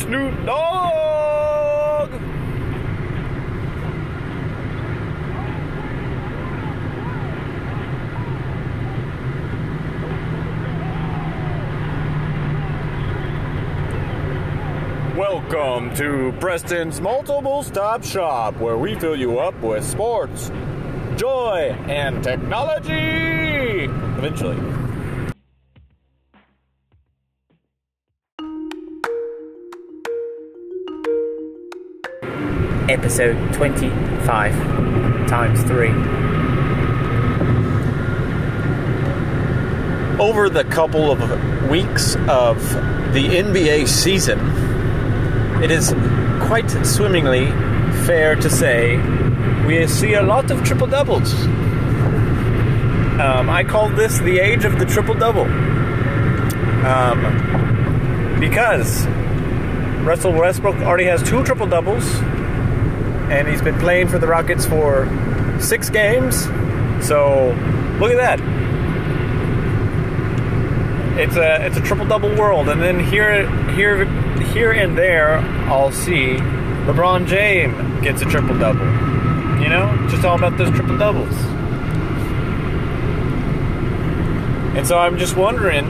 Snoop Dogg. Welcome to Preston's Multiple Stop Shop, where we fill you up with sports, joy, and technology. Eventually. Episode 25 times 3. Over the couple of weeks of the NBA season, it is quite swimmingly fair to say we see a lot of triple doubles. Um, I call this the age of the triple double. Um, because Russell Westbrook already has two triple doubles, and he's been playing for the Rockets for six games. So look at that. It's a it's a triple double world, and then here here here and there I'll see LeBron James gets a triple double. You know, just all about those triple doubles. And so I'm just wondering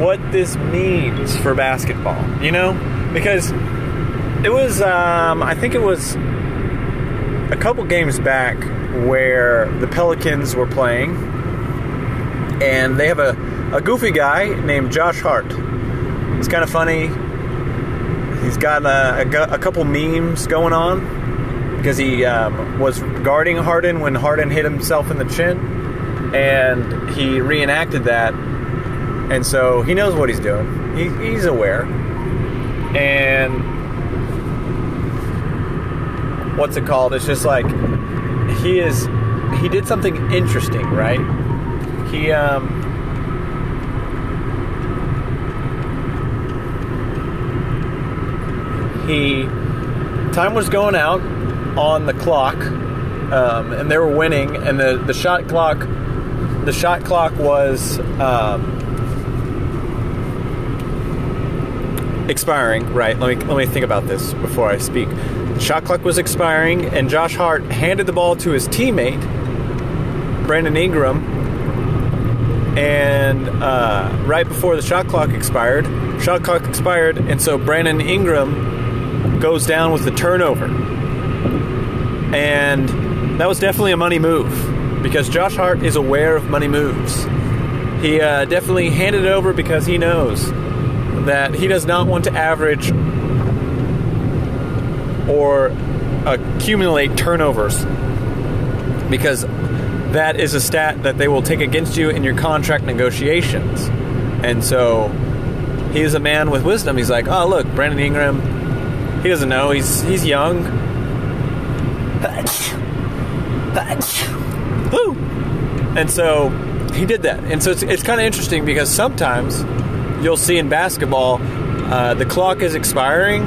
what this means for basketball. You know, because it was, um, I think it was a couple games back where the Pelicans were playing, and they have a, a goofy guy named Josh Hart. It's kind of funny. He's got a, a, a couple memes going on because he um, was guarding Harden when Harden hit himself in the chin, and he reenacted that. And so he knows what he's doing. He, he's aware. And what's it called? It's just like he is he did something interesting, right? He um he time was going out on the clock um, and they were winning and the, the shot clock the shot clock was um, expiring right let me let me think about this before i speak. Shot clock was expiring and josh hart handed the ball to his teammate brandon ingram and uh, right before the shot clock expired shot clock expired and so brandon ingram goes down with the turnover. And that was definitely a money move because josh hart is aware of money moves. He uh, definitely handed it over because he knows that he does not want to average or accumulate turnovers because that is a stat that they will take against you in your contract negotiations. And so he is a man with wisdom. He's like, oh look, Brandon Ingram, he doesn't know. He's he's young. Woo! And so he did that. And so it's, it's kind of interesting because sometimes you'll see in basketball, uh, the clock is expiring,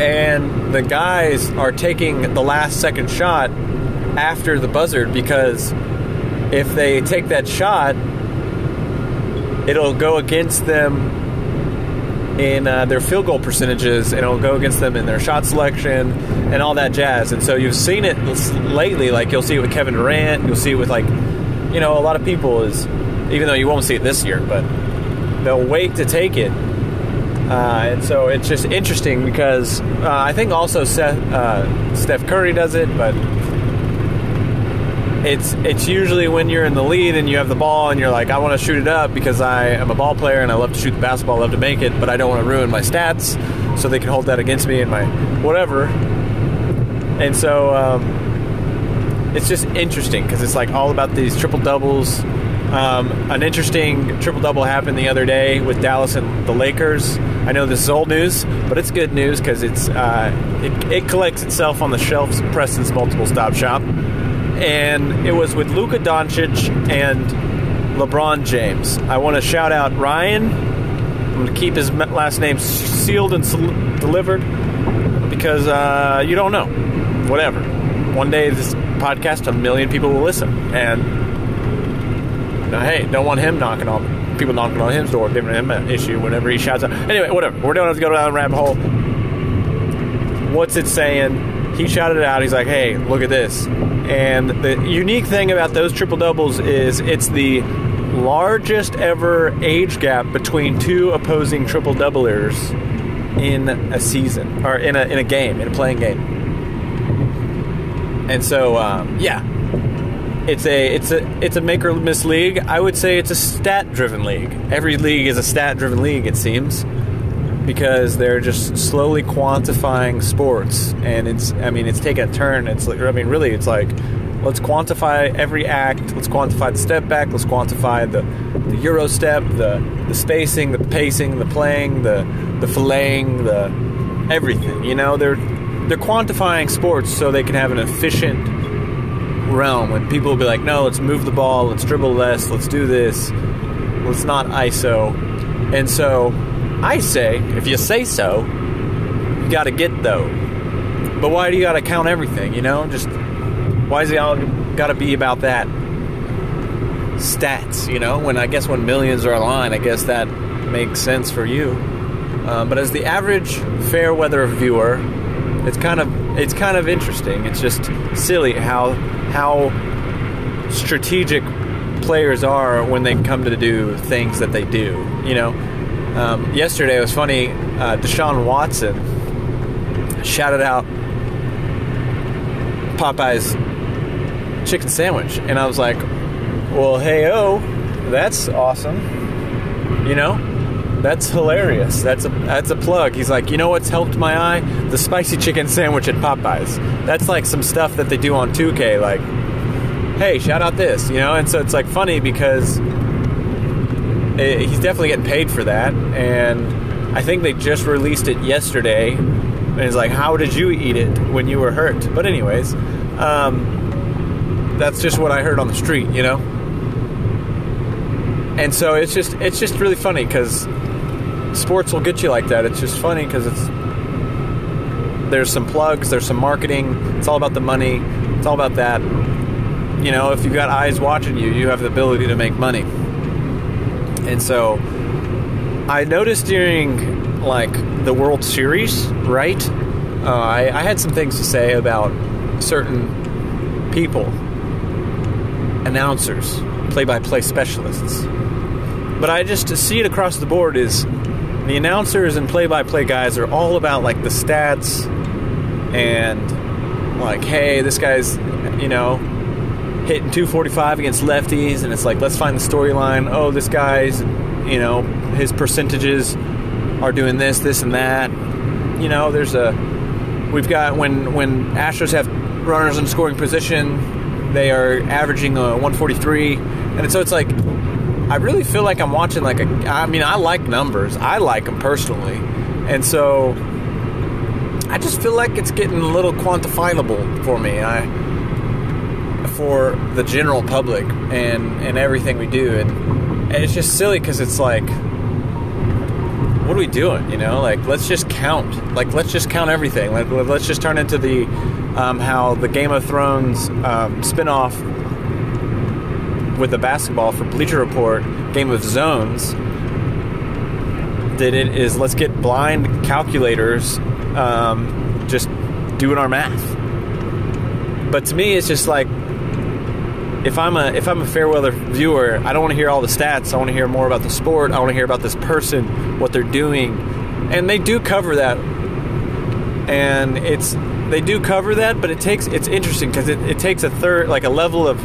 and the guys are taking the last second shot after the buzzer because if they take that shot, it'll go against them in uh, their field goal percentages, and it'll go against them in their shot selection and all that jazz. And so you've seen it lately, like you'll see it with Kevin Durant, you'll see it with like, you know, a lot of people is, even though you won't see it this year, but they'll wait to take it. Uh, and so it's just interesting because uh, I think also Seth, uh, Steph Curry does it, but it's it's usually when you're in the lead and you have the ball and you're like, I want to shoot it up because I am a ball player and I love to shoot the basketball, I love to make it, but I don't want to ruin my stats, so they can hold that against me and my whatever. And so um, it's just interesting because it's like all about these triple doubles. Um, an interesting triple double happened the other day with Dallas and the Lakers. I know this is old news, but it's good news because it's uh, it, it collects itself on the shelves of Preston's multiple stop shop and it was with Luka Doncic and LeBron James. I want to shout out Ryan. I'm going to keep his last name sealed and delivered because uh, you don't know. Whatever. One day this podcast, a million people will listen, and uh, hey, don't want him knocking on people knocking on his door, giving him an issue whenever he shouts out. Anyway, whatever. We're have to go down the rabbit hole. What's it saying? He shouted it out. He's like, "Hey, look at this!" And the unique thing about those triple doubles is it's the largest ever age gap between two opposing triple doublers in a season or in a in a game in a playing game. And so, um, yeah, it's a it's a it's a make or miss league. I would say it's a stat driven league. Every league is a stat driven league, it seems, because they're just slowly quantifying sports, and it's I mean it's taken a turn. It's like I mean really it's like let's quantify every act. Let's quantify the step back. Let's quantify the the euro step, the the spacing, the pacing, the playing, the the filleting, the everything. You know they're they're quantifying sports so they can have an efficient realm when people will be like, no, let's move the ball, let's dribble less, let's do this, let's not ISO. And so I say, if you say so, you got to get though. But why do you got to count everything, you know? Just why is it all got to be about that stats, you know? When I guess when millions are aligned, I guess that makes sense for you. Uh, but as the average fair weather viewer, it's kind of it's kind of interesting. It's just silly how how strategic players are when they come to do things that they do. You know, um, yesterday it was funny. Uh, Deshaun Watson shouted out Popeye's chicken sandwich, and I was like, "Well, hey, oh, that's awesome." You know, that's hilarious. That's a that's a plug. He's like, you know what's helped my eye? The spicy chicken sandwich at Popeyes. That's like some stuff that they do on 2K. Like, hey, shout out this, you know. And so it's like funny because it, he's definitely getting paid for that. And I think they just released it yesterday. And it's like, how did you eat it when you were hurt? But anyways, um, that's just what I heard on the street, you know and so it's just it's just really funny because sports will get you like that. It's just funny because it's there's some plugs, there's some marketing. It's all about the money. It's all about that. You know, if you've got eyes watching you, you have the ability to make money. And so I noticed during like the World Series, right? Uh, I, I had some things to say about certain people, announcers, play-by-play specialists. But I just to see it across the board is the announcers and play-by-play guys are all about like the stats and like hey this guy's you know hitting 245 against lefties and it's like let's find the storyline. Oh this guy's you know his percentages are doing this this and that. You know there's a we've got when when astros have runners in scoring position they are averaging uh, a 143 and so it's like I really feel like I'm watching like a. I mean, I like numbers. I like them personally, and so I just feel like it's getting a little quantifiable for me. I for the general public and and everything we do, and, and it's just silly because it's like, what are we doing? You know, like let's just count. Like let's just count everything. Like let's just turn into the um, how the Game of Thrones um, spinoff with the basketball for Bleacher Report Game of Zones did it is let's get blind calculators um, just doing our math. But to me, it's just like if I'm a if I'm a fair weather viewer, I don't want to hear all the stats. I want to hear more about the sport. I want to hear about this person, what they're doing, and they do cover that. And it's they do cover that, but it takes it's interesting because it, it takes a third like a level of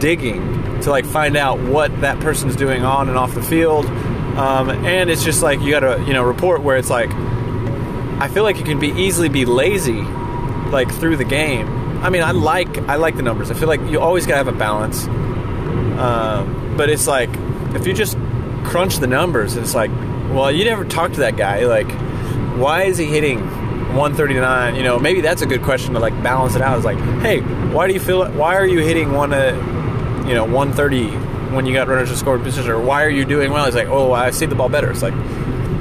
digging to like find out what that person's doing on and off the field. Um, and it's just like you got to you know report where it's like I feel like you can be easily be lazy like through the game. I mean, I like I like the numbers. I feel like you always gotta have a balance. Um, but it's like if you just crunch the numbers, it's like, well, you never talk to that guy. Like, why is he hitting 139? You know, maybe that's a good question to like balance it out. It's like, hey, why do you feel? Why are you hitting one? Uh, you know 130 when you got runners to score position, or why are you doing well? He's like, oh, I see the ball better. It's like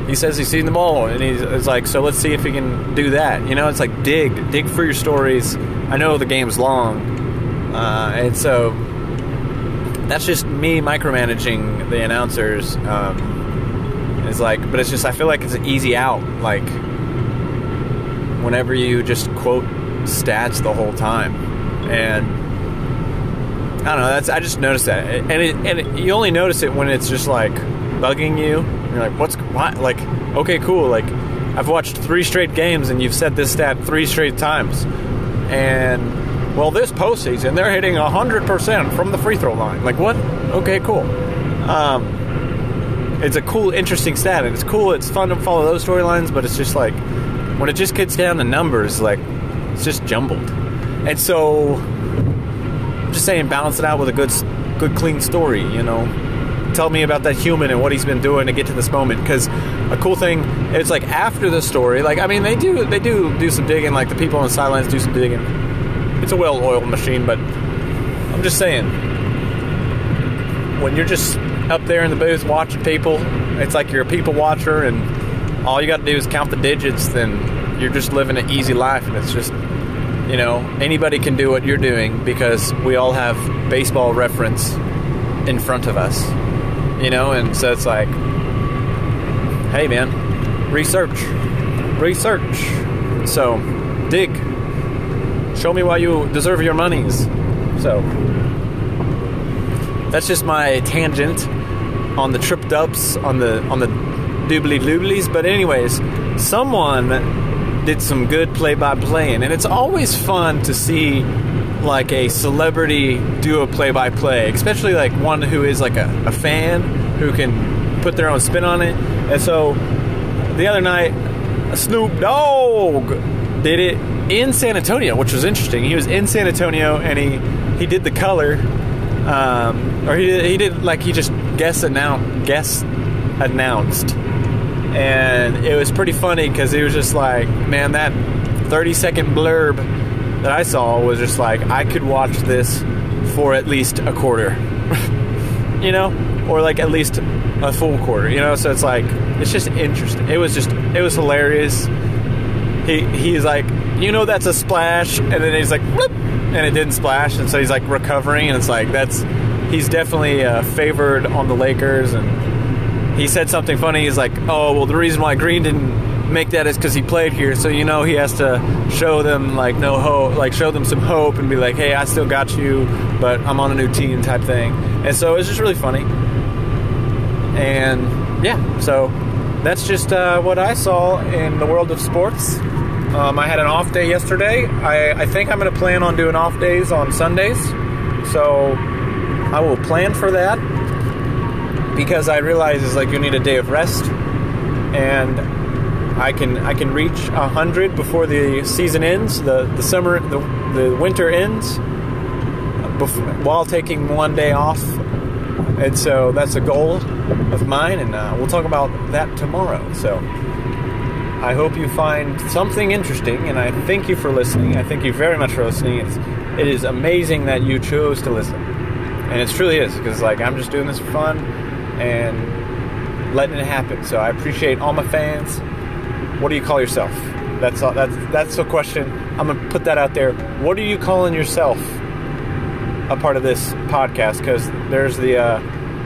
he says he's seen the ball, and he's it's like, so let's see if he can do that. You know, it's like dig, dig for your stories. I know the game's long, uh, and so that's just me micromanaging the announcers. Um, it's like, but it's just I feel like it's an easy out. Like whenever you just quote stats the whole time, and I don't know. That's I just noticed that, and it, and it, you only notice it when it's just like bugging you. You're like, what's what? Like, okay, cool. Like, I've watched three straight games, and you've said this stat three straight times, and well, this postseason they're hitting hundred percent from the free throw line. Like, what? Okay, cool. Um, it's a cool, interesting stat, and it's cool. It's fun to follow those storylines, but it's just like when it just gets down to numbers, like it's just jumbled. And so, just saying, balance it out with a good, good, clean story. You know, tell me about that human and what he's been doing to get to this moment. Because a cool thing, it's like after the story. Like I mean, they do, they do do some digging. Like the people on the sidelines do some digging. It's a well-oiled machine, but I'm just saying, when you're just up there in the booth watching people. It's like you're a people watcher, and all you got to do is count the digits. Then you're just living an easy life, and it's just you know anybody can do what you're doing because we all have baseball reference in front of us. You know, and so it's like, hey man, research, research. So dig. Show me why you deserve your monies. So that's just my tangent on the tripped ups on the on the doobly dooblies. But anyways, someone did some good play by play, and it's always fun to see like a celebrity do a play by play, especially like one who is like a, a fan who can put their own spin on it. And so the other night, Snoop Dogg did it in San Antonio, which was interesting. He was in San Antonio and he he did the color um, or he he did like he just guest announced guest announced, and it was pretty funny because he was just like, man, that thirty second blurb that I saw was just like I could watch this for at least a quarter, you know, or like at least a full quarter, you know. So it's like it's just interesting. It was just it was hilarious. He he's like, you know, that's a splash, and then he's like, Bloop, and it didn't splash, and so he's like recovering, and it's like that's he's definitely uh, favored on the Lakers, and he said something funny. He's like, oh well, the reason why Green didn't make that is because he played here, so you know he has to show them like no hope, like show them some hope, and be like, hey, I still got you, but I'm on a new team type thing, and so it's just really funny, and yeah, so that's just uh, what I saw in the world of sports. Um, I had an off day yesterday. I, I think I'm going to plan on doing off days on Sundays. So I will plan for that because I realize it's like you need a day of rest, and I can I can reach hundred before the season ends, the the summer the the winter ends, bef- while taking one day off, and so that's a goal of mine, and uh, we'll talk about that tomorrow. So. I hope you find something interesting, and I thank you for listening. I thank you very much for listening. It's, it is amazing that you chose to listen, and it truly is because like I'm just doing this for fun and letting it happen. So I appreciate all my fans. What do you call yourself? That's all, that's that's the question. I'm gonna put that out there. What are you calling yourself? A part of this podcast because there's the uh,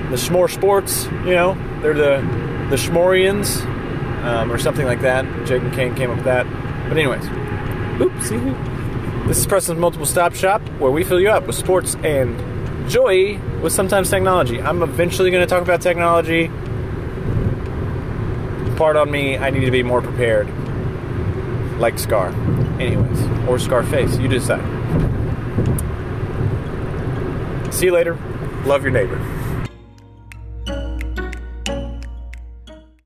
the Schmore Sports. You know, they're the the Schmorians um, or something like that. Jake and Kane came up with that. But anyways, oopsie. This is Preston's Multiple Stop Shop, where we fill you up with sports and joy with sometimes technology. I'm eventually going to talk about technology. Part on me, I need to be more prepared. Like Scar. Anyways, or Scarface, you decide. See you later. Love your neighbor.